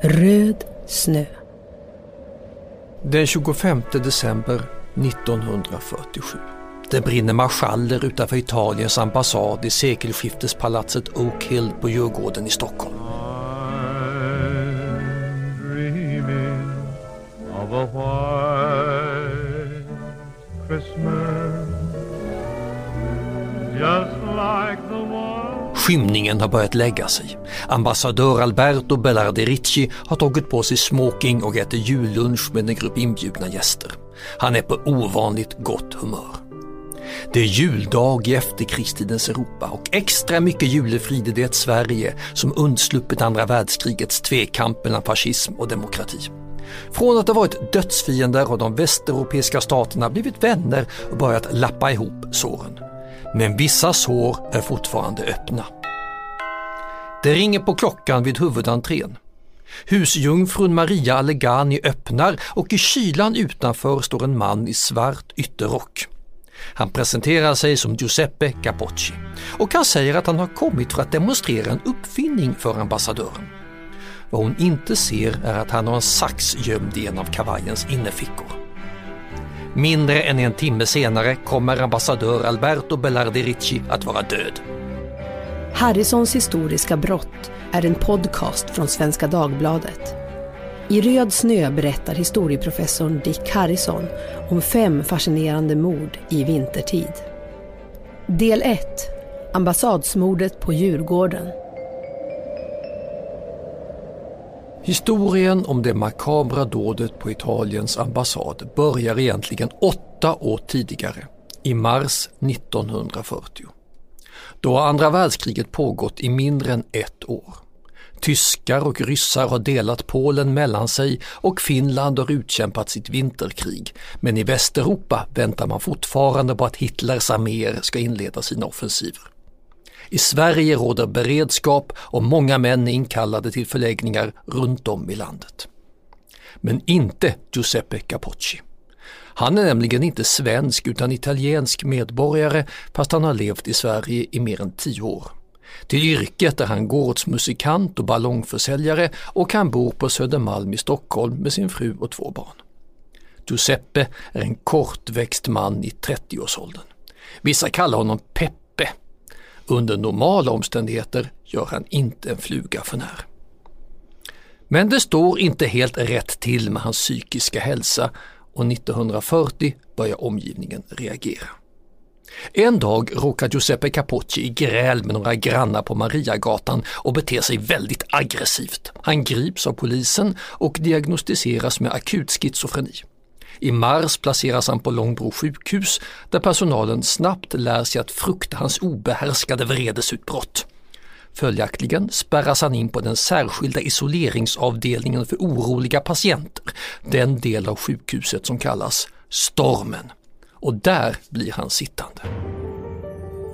Röd snö. Den 25 december 1947. Det brinner marschaller utanför Italiens ambassad i sekelskiftespalatset Oak Hill på Djurgården i Stockholm. Skymningen har börjat lägga sig. Ambassadör Alberto Bellarderici har tagit på sig smoking och äter jullunch med en grupp inbjudna gäster. Han är på ovanligt gott humör. Det är juldag i efterkrigstidens Europa och extra mycket julefrid i det Sverige som undsluppit andra världskrigets tvekamp mellan fascism och demokrati. Från att ha varit dödsfiender har de västeuropeiska staterna blivit vänner och börjat lappa ihop såren. Men vissa sår är fortfarande öppna. Det ringer på klockan vid huvudentrén. Husjungfrun Maria Allegani öppnar och i kylan utanför står en man i svart ytterrock. Han presenterar sig som Giuseppe Capocci och han säger att han har kommit för att demonstrera en uppfinning för ambassadören. Vad hon inte ser är att han har en sax gömd i en av kavajens innerfickor. Mindre än en timme senare kommer ambassadör Alberto Bellarderici att vara död. Harrisons historiska brott är en podcast från Svenska Dagbladet. I Röd snö berättar historieprofessorn Dick Harrison om fem fascinerande mord i vintertid. Del 1. Ambassadsmordet på Djurgården. Historien om det makabra dådet på Italiens ambassad börjar egentligen åtta år tidigare, i mars 1940. Då har andra världskriget pågått i mindre än ett år. Tyskar och ryssar har delat Polen mellan sig och Finland har utkämpat sitt vinterkrig. Men i Västeuropa väntar man fortfarande på att Hitlers arméer ska inleda sina offensiver. I Sverige råder beredskap och många män är inkallade till förläggningar runt om i landet. Men inte Giuseppe Capocci. Han är nämligen inte svensk utan italiensk medborgare fast han har levt i Sverige i mer än tio år. Till yrket är han gårdsmusikant och ballongförsäljare och han bor på Södermalm i Stockholm med sin fru och två barn. Giuseppe är en kortväxt man i 30-årsåldern. Vissa kallar honom Peppe. Under normala omständigheter gör han inte en fluga för när. Men det står inte helt rätt till med hans psykiska hälsa och 1940 börjar omgivningen reagera. En dag råkar Giuseppe Capocci i gräl med några grannar på Mariagatan och beter sig väldigt aggressivt. Han grips av polisen och diagnostiseras med akut schizofreni. I mars placeras han på Långbro sjukhus där personalen snabbt lär sig att frukta hans obehärskade vredesutbrott. Följaktligen spärras han in på den särskilda isoleringsavdelningen för oroliga patienter, den del av sjukhuset som kallas Stormen och där blir han sittande.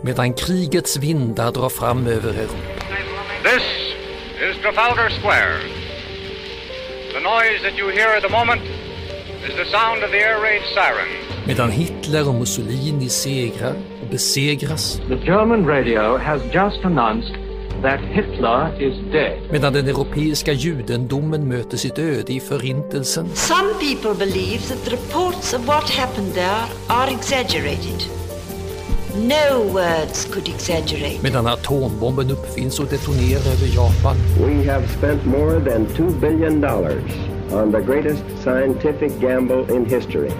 Medan krigets vindar drar fram över Europa. This is Trafalgar Square. The noise that you hear at the moment Medan Hitler och Mussolini segrar och besegras. The German radio has just announced that Hitler is dead. Medan den europeiska judendomen möter sitt öde i förintelsen. Some people believe that the reports of what happened there are exaggerated. No words could exaggerate. Medan atombomben uppfinns och detonerar över Japan. We have spent more than 2 billion dollars on the greatest scientific gamble in history.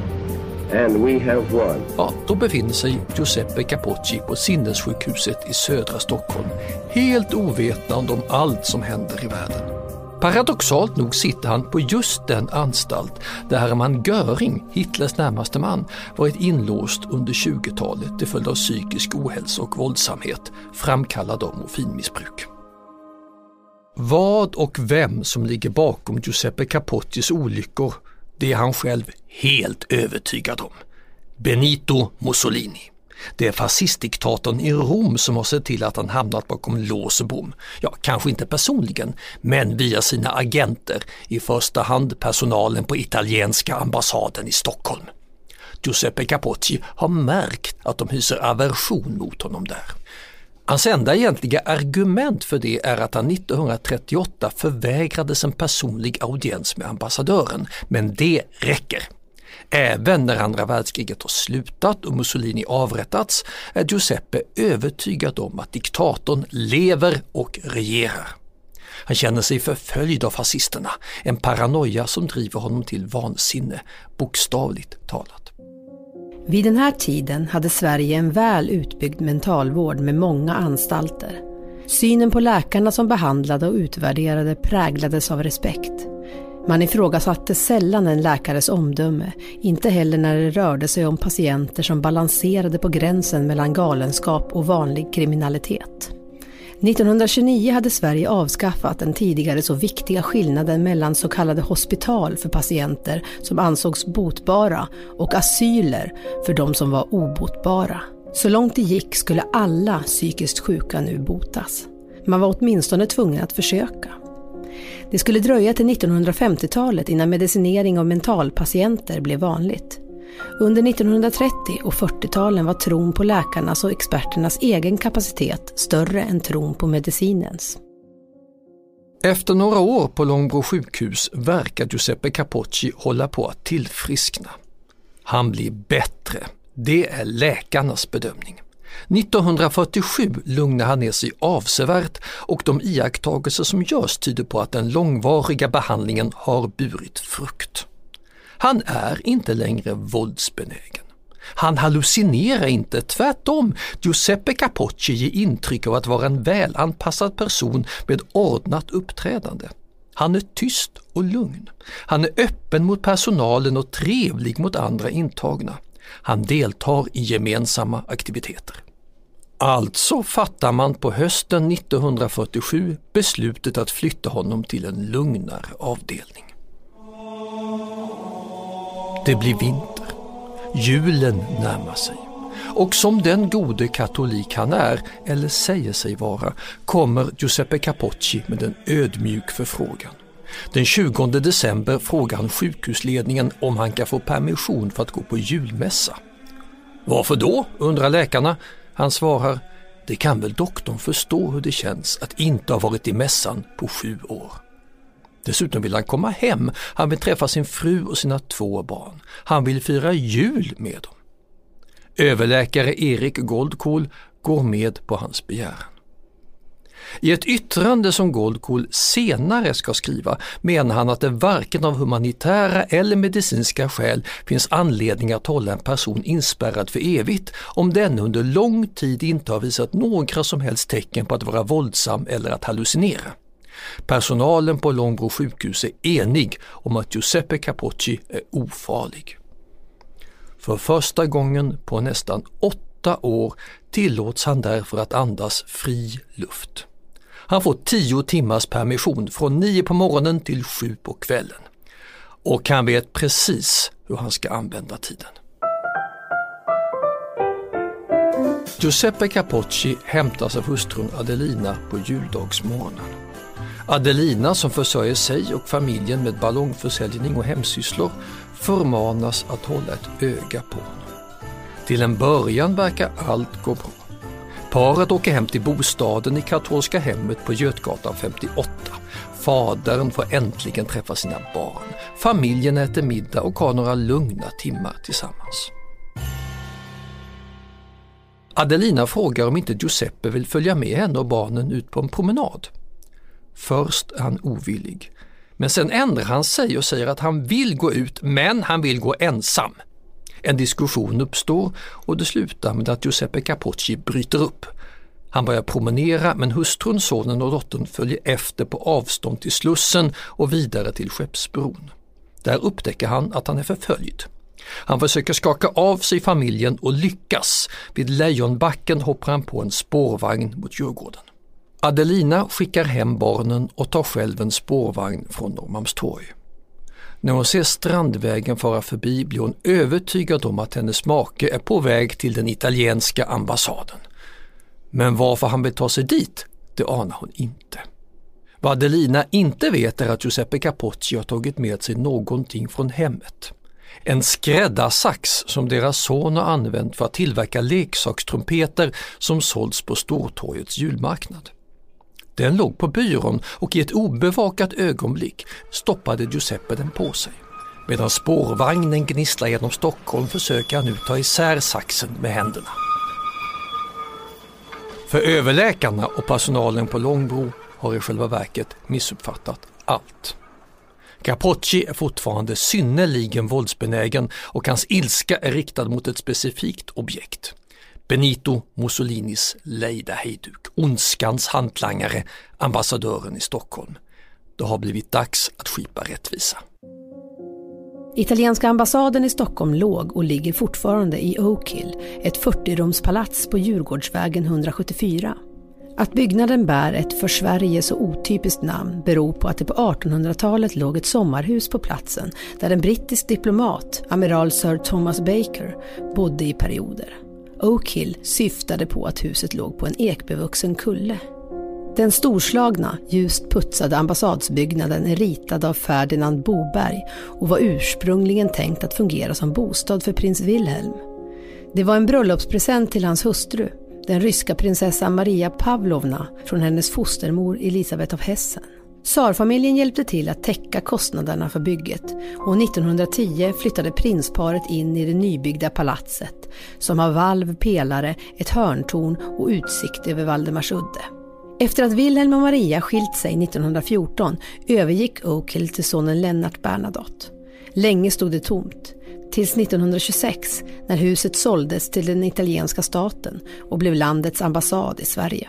And we have won. Ja, då befinner sig Giuseppe Capocci på sinnessjukhuset i södra Stockholm, helt ovetande om allt som händer i världen. Paradoxalt nog sitter han på just den anstalt där Hermann Göring, Hitlers närmaste man, varit inlåst under 20-talet till följd av psykisk ohälsa och våldsamhet framkallad av morfinmissbruk. Vad och vem som ligger bakom Giuseppe Capottis olyckor det är han själv helt övertygad om. Benito Mussolini. Det är fascistdiktatorn i Rom som har sett till att han hamnat bakom lås och bom. Ja, kanske inte personligen, men via sina agenter, i första hand personalen på italienska ambassaden i Stockholm. Giuseppe Capocci har märkt att de hyser aversion mot honom där. Hans enda egentliga argument för det är att han 1938 förvägrades en personlig audiens med ambassadören, men det räcker. Även när andra världskriget har slutat och Mussolini avrättats är Giuseppe övertygad om att diktatorn lever och regerar. Han känner sig förföljd av fascisterna, en paranoia som driver honom till vansinne, bokstavligt talat. Vid den här tiden hade Sverige en väl utbyggd mentalvård med många anstalter. Synen på läkarna som behandlade och utvärderade präglades av respekt. Man ifrågasatte sällan en läkares omdöme, inte heller när det rörde sig om patienter som balanserade på gränsen mellan galenskap och vanlig kriminalitet. 1929 hade Sverige avskaffat den tidigare så viktiga skillnaden mellan så kallade hospital för patienter som ansågs botbara och asyler för de som var obotbara. Så långt det gick skulle alla psykiskt sjuka nu botas. Man var åtminstone tvungen att försöka. Det skulle dröja till 1950-talet innan medicinering av mentalpatienter blev vanligt. Under 1930 och 40-talen var tron på läkarnas och experternas egen kapacitet större än tron på medicinens. Efter några år på Långbro sjukhus verkar Giuseppe Capocci hålla på att tillfriskna. Han blir bättre, det är läkarnas bedömning. 1947 lugnar han ner sig avsevärt och de iakttagelser som görs tyder på att den långvariga behandlingen har burit frukt. Han är inte längre våldsbenägen. Han hallucinerar inte, tvärtom. Giuseppe Capocci ger intryck av att vara en välanpassad person med ordnat uppträdande. Han är tyst och lugn. Han är öppen mot personalen och trevlig mot andra intagna. Han deltar i gemensamma aktiviteter. Alltså fattar man på hösten 1947 beslutet att flytta honom till en lugnare avdelning. Det blir vinter. Julen närmar sig. Och som den gode katolik han är, eller säger sig vara, kommer Giuseppe Capocci med en ödmjuk förfrågan. Den 20 december frågar han sjukhusledningen om han kan få permission för att gå på julmässa. Varför då? undrar läkarna. Han svarar, det kan väl doktorn förstå hur det känns att inte ha varit i mässan på sju år. Dessutom vill han komma hem. Han vill träffa sin fru och sina två barn. Han vill fira jul med dem. Överläkare Erik Goldkohl går med på hans begäran. I ett yttrande som Goldkohl senare ska skriva menar han att det varken av humanitära eller medicinska skäl finns anledning att hålla en person inspärrad för evigt om den under lång tid inte har visat några som helst tecken på att vara våldsam eller att hallucinera. Personalen på Långbro sjukhus är enig om att Giuseppe Capocci är ofarlig. För första gången på nästan åtta år tillåts han därför att andas fri luft. Han får tio timmars permission från nio på morgonen till sju på kvällen. Och han vet precis hur han ska använda tiden. Giuseppe Capocci hämtas av hustrun Adelina på juldagsmorgonen. Adelina som försörjer sig och familjen med ballongförsäljning och hemsysslor förmanas att hålla ett öga på honom. Till en början verkar allt gå bra. Paret åker hem till bostaden i katolska hemmet på Götgatan 58. Fadern får äntligen träffa sina barn. Familjen äter middag och har några lugna timmar tillsammans. Adelina frågar om inte Giuseppe vill följa med henne och barnen ut på en promenad. Först är han ovillig, men sen ändrar han sig och säger att han vill gå ut men han vill gå ensam. En diskussion uppstår och det slutar med att Giuseppe Capocci bryter upp. Han börjar promenera men hustrun, sonen och dottern följer efter på avstånd till Slussen och vidare till Skeppsbron. Där upptäcker han att han är förföljd. Han försöker skaka av sig familjen och lyckas. Vid Lejonbacken hoppar han på en spårvagn mot Djurgården. Adelina skickar hem barnen och tar själv en spårvagn från Norrmalmstorg. När hon ser Strandvägen fara förbi blir hon övertygad om att hennes make är på väg till den italienska ambassaden. Men varför han vill ta sig dit, det anar hon inte. Vad Adelina inte vet är att Giuseppe Capocci har tagit med sig någonting från hemmet. En skräddarsax som deras son har använt för att tillverka leksakstrumpeter som sålts på Stortorgets julmarknad. Den låg på byrån och i ett obevakat ögonblick stoppade Giuseppe den på sig. Medan spårvagnen gnisslar genom Stockholm försöker han nu ta isär saxen med händerna. För överläkarna och personalen på Långbro har i själva verket missuppfattat allt. Capocci är fortfarande synnerligen våldsbenägen och hans ilska är riktad mot ett specifikt objekt. Benito Mussolinis lejda hejduk, ondskans hantlangare, ambassadören i Stockholm. Det har blivit dags att skipa rättvisa. Italienska ambassaden i Stockholm låg och ligger fortfarande i Oak Hill, ett 40-rumspalats på Djurgårdsvägen 174. Att byggnaden bär ett för Sverige så otypiskt namn beror på att det på 1800-talet låg ett sommarhus på platsen där en brittisk diplomat, amiral Sir Thomas Baker, bodde i perioder. Oak Hill syftade på att huset låg på en ekbevuxen kulle. Den storslagna, ljust putsade ambassadsbyggnaden är ritad av Ferdinand Boberg och var ursprungligen tänkt att fungera som bostad för prins Wilhelm. Det var en bröllopspresent till hans hustru, den ryska prinsessan Maria Pavlovna från hennes fostermor Elisabeth av Hessen. Tsarfamiljen hjälpte till att täcka kostnaderna för bygget och 1910 flyttade prinsparet in i det nybyggda palatset som har valv, pelare, ett hörntorn och utsikt över Valdemarsudde. Efter att Wilhelm och Maria skilt sig 1914 övergick Oakhill till sonen Lennart Bernadotte. Länge stod det tomt, tills 1926 när huset såldes till den italienska staten och blev landets ambassad i Sverige.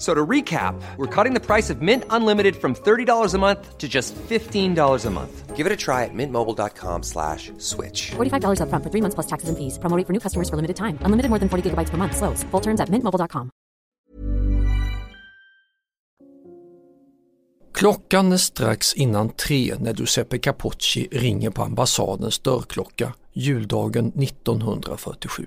So to recap, we're cutting the price of Mint Unlimited from $30 a month to just $15 a month. Give it a try at mintmobile.com slash switch. $45 upfront for three months plus taxes and fees. Promo for new customers for limited time. Unlimited more than 40 gigabytes per month. Slows. Full terms at mintmobile.com. Klockan är strax innan tre när Giuseppe Capocci ringer på ambassadens dörrklocka juldagen 1947.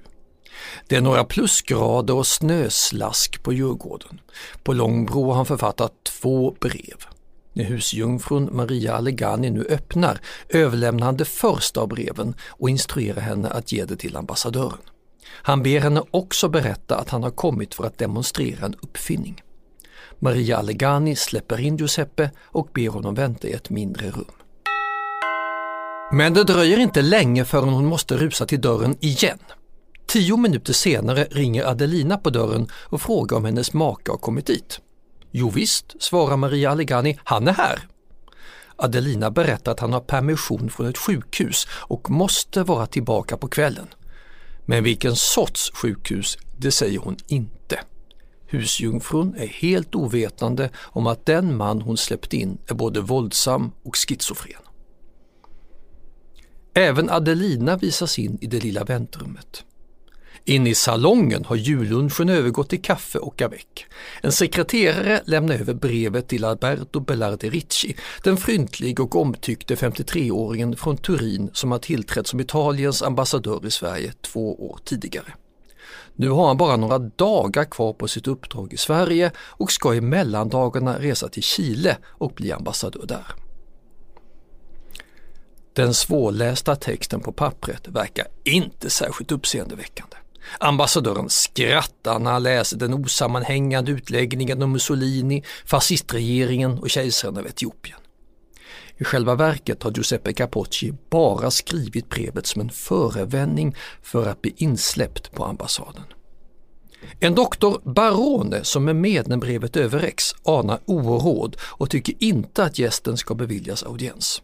Det är några plusgrader och snöslask på Djurgården. På Långbro har han författat två brev. När husjungfrun Maria Allegani nu öppnar överlämnar han det första av breven och instruerar henne att ge det till ambassadören. Han ber henne också berätta att han har kommit för att demonstrera en uppfinning. Maria Allegani släpper in Giuseppe och ber honom vänta i ett mindre rum. Men det dröjer inte länge förrän hon måste rusa till dörren igen. Tio minuter senare ringer Adelina på dörren och frågar om hennes make har kommit dit. Jo visst, svarar Maria Allegani, han är här. Adelina berättar att han har permission från ett sjukhus och måste vara tillbaka på kvällen. Men vilken sorts sjukhus, det säger hon inte. Husjungfrun är helt ovetande om att den man hon släppt in är både våldsam och schizofren. Även Adelina visas in i det lilla väntrummet. Inne i salongen har jullunchen övergått till kaffe och avec. En sekreterare lämnar över brevet till Alberto Bellardi Ricci, den fryntlige och omtyckte 53-åringen från Turin som har tillträtt som Italiens ambassadör i Sverige två år tidigare. Nu har han bara några dagar kvar på sitt uppdrag i Sverige och ska i mellandagarna resa till Chile och bli ambassadör där. Den svårlästa texten på pappret verkar inte särskilt uppseendeväckande. Ambassadören skrattar när han läser den osammanhängande utläggningen om Mussolini, fascistregeringen och kejsaren av Etiopien. I själva verket har Giuseppe Capocci bara skrivit brevet som en förevändning för att bli insläppt på ambassaden. En doktor Barone som är med när brevet överräcks anar oråd och tycker inte att gästen ska beviljas audiens.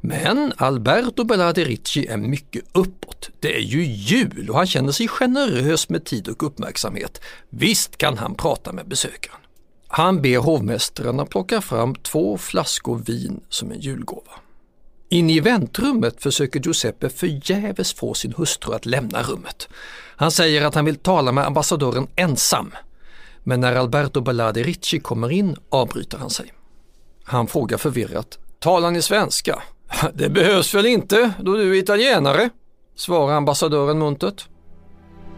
Men Alberto Bellati Ricci är mycket uppåt. Det är ju jul och han känner sig generös med tid och uppmärksamhet. Visst kan han prata med besökaren. Han ber hovmästaren att plocka fram två flaskor vin som en julgåva. Inne i väntrummet försöker Giuseppe förgäves få sin hustru att lämna rummet. Han säger att han vill tala med ambassadören ensam. Men när Alberto Bellardi Ricci kommer in avbryter han sig. Han frågar förvirrat, Talar ni svenska? Det behövs väl inte då du är italienare, svarar ambassadören muntert.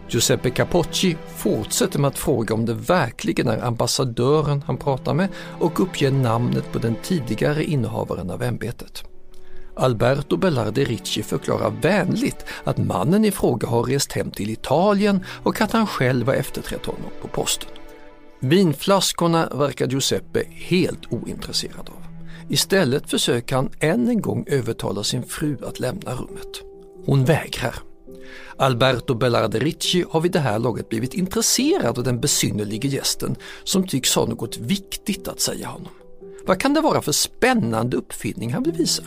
Giuseppe Capocci fortsätter med att fråga om det verkligen är ambassadören han pratar med och uppger namnet på den tidigare innehavaren av ämbetet. Alberto Bellardi Ricci förklarar vänligt att mannen i fråga har rest hem till Italien och att han själv har efterträtt honom på posten. Vinflaskorna verkar Giuseppe helt ointresserad av. Istället försöker han än en gång övertala sin fru att lämna rummet. Hon vägrar. Alberto Bellarderici har vid det här laget blivit intresserad av den besynnerlige gästen som tycks ha något viktigt att säga honom. Vad kan det vara för spännande uppfinning han vill visa?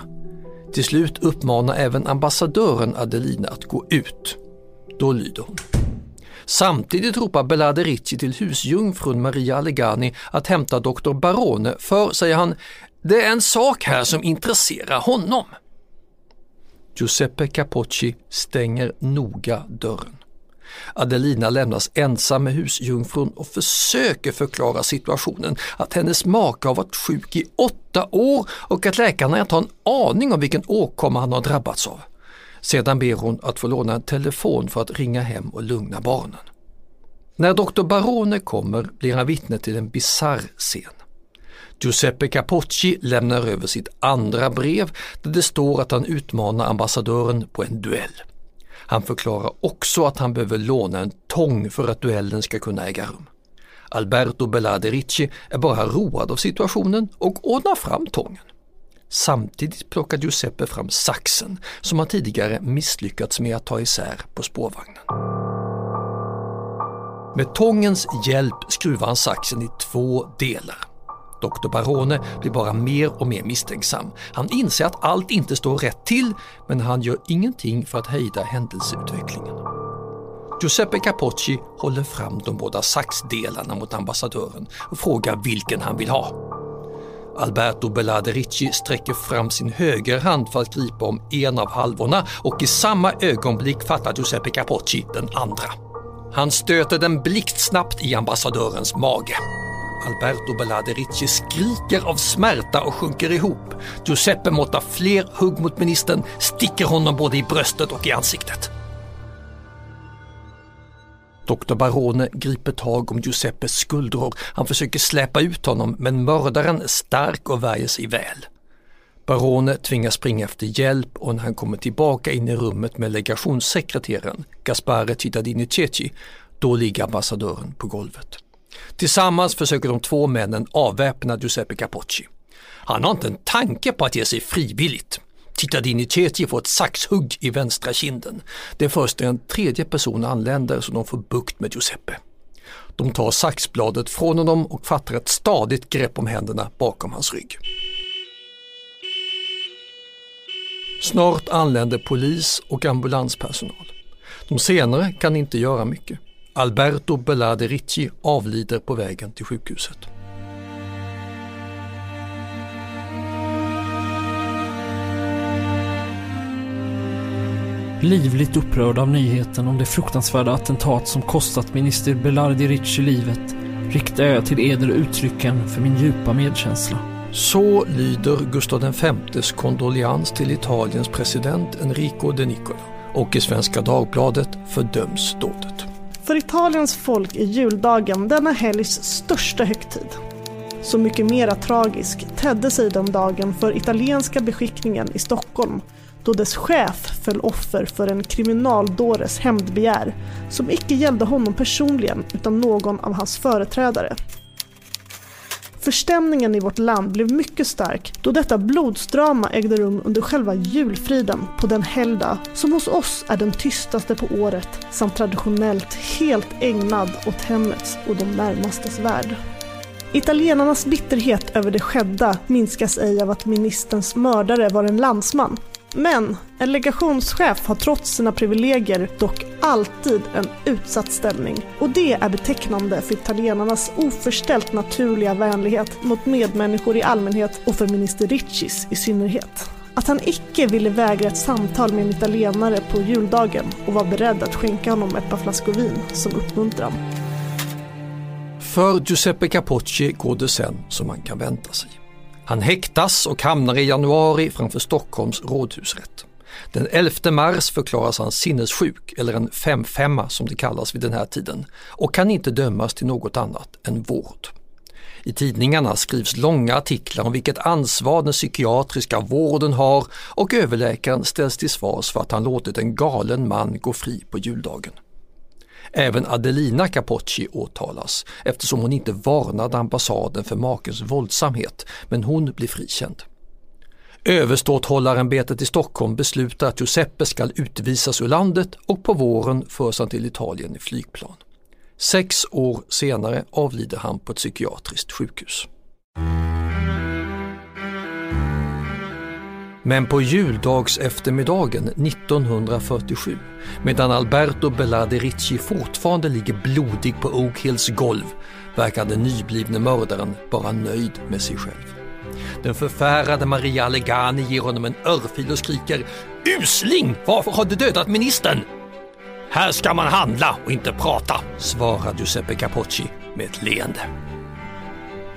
Till slut uppmanar även ambassadören Adelina att gå ut. Då lyder hon. Samtidigt ropar Belladerici till husjungfrun Maria Allegani att hämta doktor Barone för, säger han, det är en sak här som intresserar honom. Giuseppe Capocci stänger noga dörren. Adelina lämnas ensam med husjungfrun och försöker förklara situationen, att hennes make har varit sjuk i åtta år och att läkarna inte har en aning om vilken åkomma han har drabbats av. Sedan ber hon att få låna en telefon för att ringa hem och lugna barnen. När doktor Barone kommer blir han vittne till en bizarr scen. Giuseppe Capocci lämnar över sitt andra brev där det står att han utmanar ambassadören på en duell. Han förklarar också att han behöver låna en tång för att duellen ska kunna äga rum. Alberto Belladerici är bara road av situationen och ordnar fram tången. Samtidigt plockar Giuseppe fram saxen som han tidigare misslyckats med att ta isär på spårvagnen. Med tångens hjälp skruvar han saxen i två delar. Dr. Barone blir bara mer och mer misstänksam. Han inser att allt inte står rätt till, men han gör ingenting för att hejda händelseutvecklingen. Giuseppe Capocci håller fram de båda saxdelarna mot ambassadören och frågar vilken han vill ha. Alberto Bellardi sträcker fram sin högerhand för att gripa om en av halvorna och i samma ögonblick fattar Giuseppe Capocci den andra. Han stöter den blixtsnabbt i ambassadörens mage. Alberto Bellardi skriker av smärta och sjunker ihop. Giuseppe måttar fler hugg mot ministern, sticker honom både i bröstet och i ansiktet. Doktor Barone griper tag om Giuseppes skuldror. Han försöker släpa ut honom men mördaren är stark och värjer sig väl. Barone tvingas springa efter hjälp och när han kommer tillbaka in i rummet med legationssekreteraren Gaspare Cittadini Ceci, då ligger ambassadören på golvet. Tillsammans försöker de två männen avväpna Giuseppe Capocci. Han har inte en tanke på att ge sig frivilligt. Cittadini Ceci får ett saxhugg i vänstra kinden. Det är först när en tredje person anländer som de får bukt med Giuseppe. De tar saxbladet från honom och fattar ett stadigt grepp om händerna bakom hans rygg. Snart anländer polis och ambulanspersonal. De senare kan inte göra mycket. Alberto Bellardi Ricci avlider på vägen till sjukhuset. Livligt upprörd av nyheten om det fruktansvärda attentat som kostat minister Belardi Ricci livet riktar jag till eder uttrycken för min djupa medkänsla. Så lyder Gustav Vs kondoleans till Italiens president Enrico de Nicola och i Svenska Dagbladet fördöms dådet. För Italiens folk är juldagen denna helgs största högtid. Så mycket mera tragisk tedde sig den dagen för italienska beskickningen i Stockholm då dess chef föll offer för en kriminaldåres hämndbegär som icke gällde honom personligen utan någon av hans företrädare. Förstämningen i vårt land blev mycket stark då detta blodsdrama ägde rum under själva julfriden på den helgdag som hos oss är den tystaste på året samt traditionellt helt ägnad åt hemmets och de närmastes värld. Italienarnas bitterhet över det skedda minskas ej av att ministerns mördare var en landsman men en legationschef har trots sina privilegier dock alltid en utsatt ställning. Och det är betecknande för italienarnas oförställt naturliga vänlighet mot medmänniskor i allmänhet och för minister Riccis i synnerhet. Att han icke ville vägra ett samtal med en italienare på juldagen och var beredd att skänka honom ett par flaskor vin som uppmuntran. För Giuseppe Capocci går det sen som man kan vänta sig. Han häktas och hamnar i januari framför Stockholms rådhusrätt. Den 11 mars förklaras han sinnessjuk, eller en 5-5 som det kallas vid den här tiden, och kan inte dömas till något annat än vård. I tidningarna skrivs långa artiklar om vilket ansvar den psykiatriska vården har och överläkaren ställs till svars för att han låtit en galen man gå fri på juldagen. Även Adelina Capocci åtalas eftersom hon inte varnade ambassaden för makens våldsamhet, men hon blir frikänd. Överståthållarämbetet i Stockholm beslutar att Giuseppe ska utvisas ur landet och på våren förs han till Italien i flygplan. Sex år senare avlider han på ett psykiatriskt sjukhus. Men på juldags eftermiddagen 1947, medan Alberto Belardi Ricci fortfarande ligger blodig på Oak Hills golv, verkar den nyblivne mördaren bara nöjd med sig själv. Den förfärade Maria Legani ger honom en örfil och skriker Usling! Varför har du dödat ministern? Här ska man handla och inte prata, svarar Giuseppe Capocci med ett leende.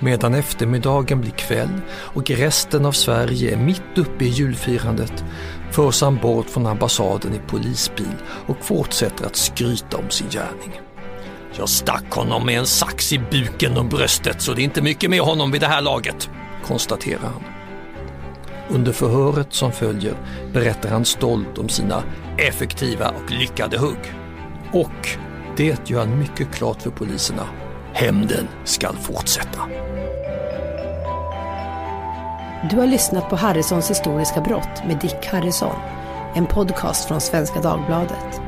Medan eftermiddagen blir kväll och resten av Sverige är mitt uppe i julfirandet förs han bort från ambassaden i polisbil och fortsätter att skryta om sin gärning. Jag stack honom med en sax i buken och bröstet så det är inte mycket med honom vid det här laget, konstaterar han. Under förhöret som följer berättar han stolt om sina effektiva och lyckade hugg. Och det gör han mycket klart för poliserna. Hämnden skall fortsätta. Du har lyssnat på Harrisons historiska brott med Dick Harrison. En podcast från Svenska Dagbladet.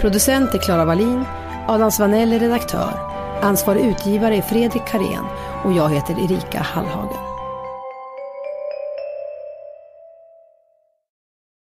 Producent är Klara Wallin, Adam Svanell är redaktör, ansvarig utgivare är Fredrik Karén och jag heter Erika Hallhagen.